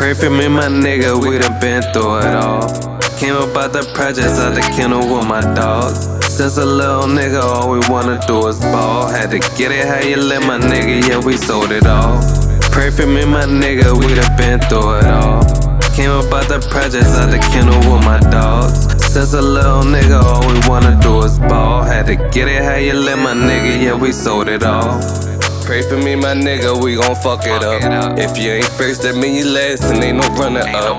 Pray for me, my nigga, we done been through it all. Came up out the projects out the kennel with my dogs. Since a little nigga, all we wanna do is ball. Had to get it how you let my nigga, yeah, we sold it all. Pray for me, my nigga, we done been through it all. Came up out the projects out the kennel with my dogs. Since a little nigga, all we wanna do is ball. Had to get it how you let my nigga, yeah, we sold it all. Pray for me, my nigga, we gon' fuck it up. If you ain't first, that mean you last, and ain't no runner up.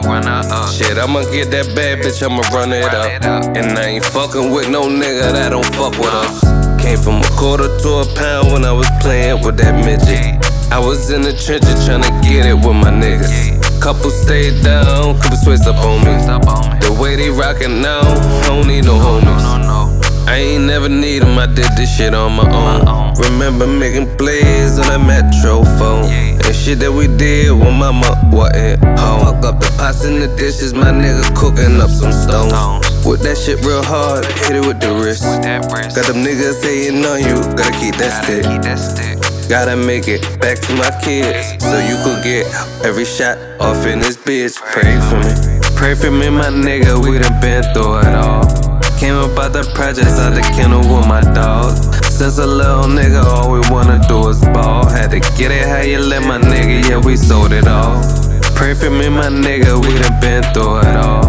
Shit, I'ma get that bad bitch, I'ma run it up. And I ain't fucking with no nigga that don't fuck with us. Came from a quarter to a pound when I was playing with that midget. I was in the trenches tryna get it with my niggas. Couple stayed down, couple switched up on me. The way they rockin' now, I don't need no homies. I ain't never need 'em, I did this shit on my own. Remember making plays on that metro phone. And shit that we did when mama wasn't home. Fuck up the pots and the dishes, my nigga cooking up some stones. With that shit real hard, hit it with the wrist. Got them niggas hating on you, gotta keep that stick. Gotta make it back to my kids, so you could get every shot off in this bitch. Pray for me, pray for me, my nigga. We done been through it all. Came up out the projects out the kennel with my dogs. Since a little nigga, all we wanna do is ball. Had to get it how you let my nigga, yeah, we sold it all. Pray for me, my nigga, we done been through it all.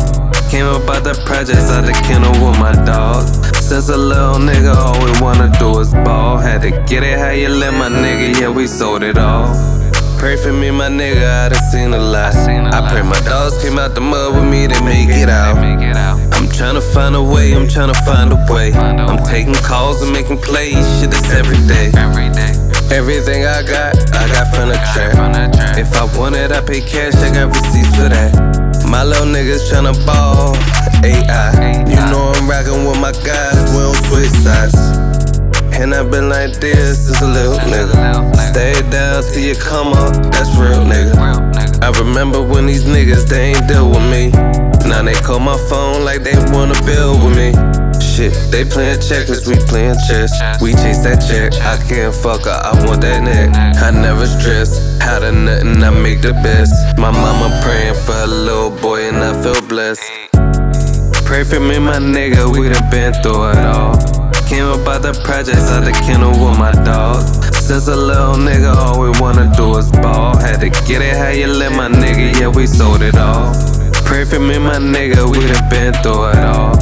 Came up out the projects out the kennel with my dogs. Since a little nigga, all we wanna do is ball. Had to get it how you let my nigga, yeah, we sold it all. Pray for me, my nigga, I done seen a lot. I pray my dogs came out the mud with me, they make it out. I'm tryna find a way, I'm tryna find a way. I'm taking calls and making plays, shit, that's every day. Everything I got, I got from the trap. If I want it, I pay cash, I got receipts for that. My little niggas tryna ball, AI. You know I'm rockin' with my guys, we don't switch sides. And I've been like this since a little nigga. Till you come up, that's real nigga. I remember when these niggas, they ain't deal with me. Now they call my phone like they wanna build with me. Shit, they playin' checkers, we playin' chess. We chase that check, I can't fuck her, I want that neck. I never stress, out of nothing, I make the best. My mama prayin' for a little boy, and I feel blessed. Pray for me, my nigga, we done been through it all. Came up out the projects out the kennel with my dogs. Since a little nigga, all we wanna do is ball. Had to get it how you let my nigga, yeah, we sold it all. Pray for me, my nigga, we done been through it all.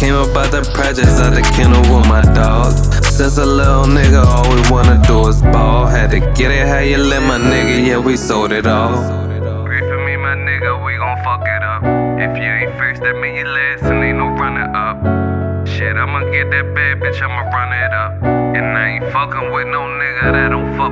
Came up out the projects out the kennel with my dogs. Since a little nigga, all we wanna do is ball. Had to get it how you let my nigga, yeah, we sold it all. Pray for me, my nigga, we gon' fuck it up. If you ain't first, that mean you last, and ain't no running up. I'ma get that bad bitch, I'ma run it up. And I ain't fucking with no nigga that don't fuck.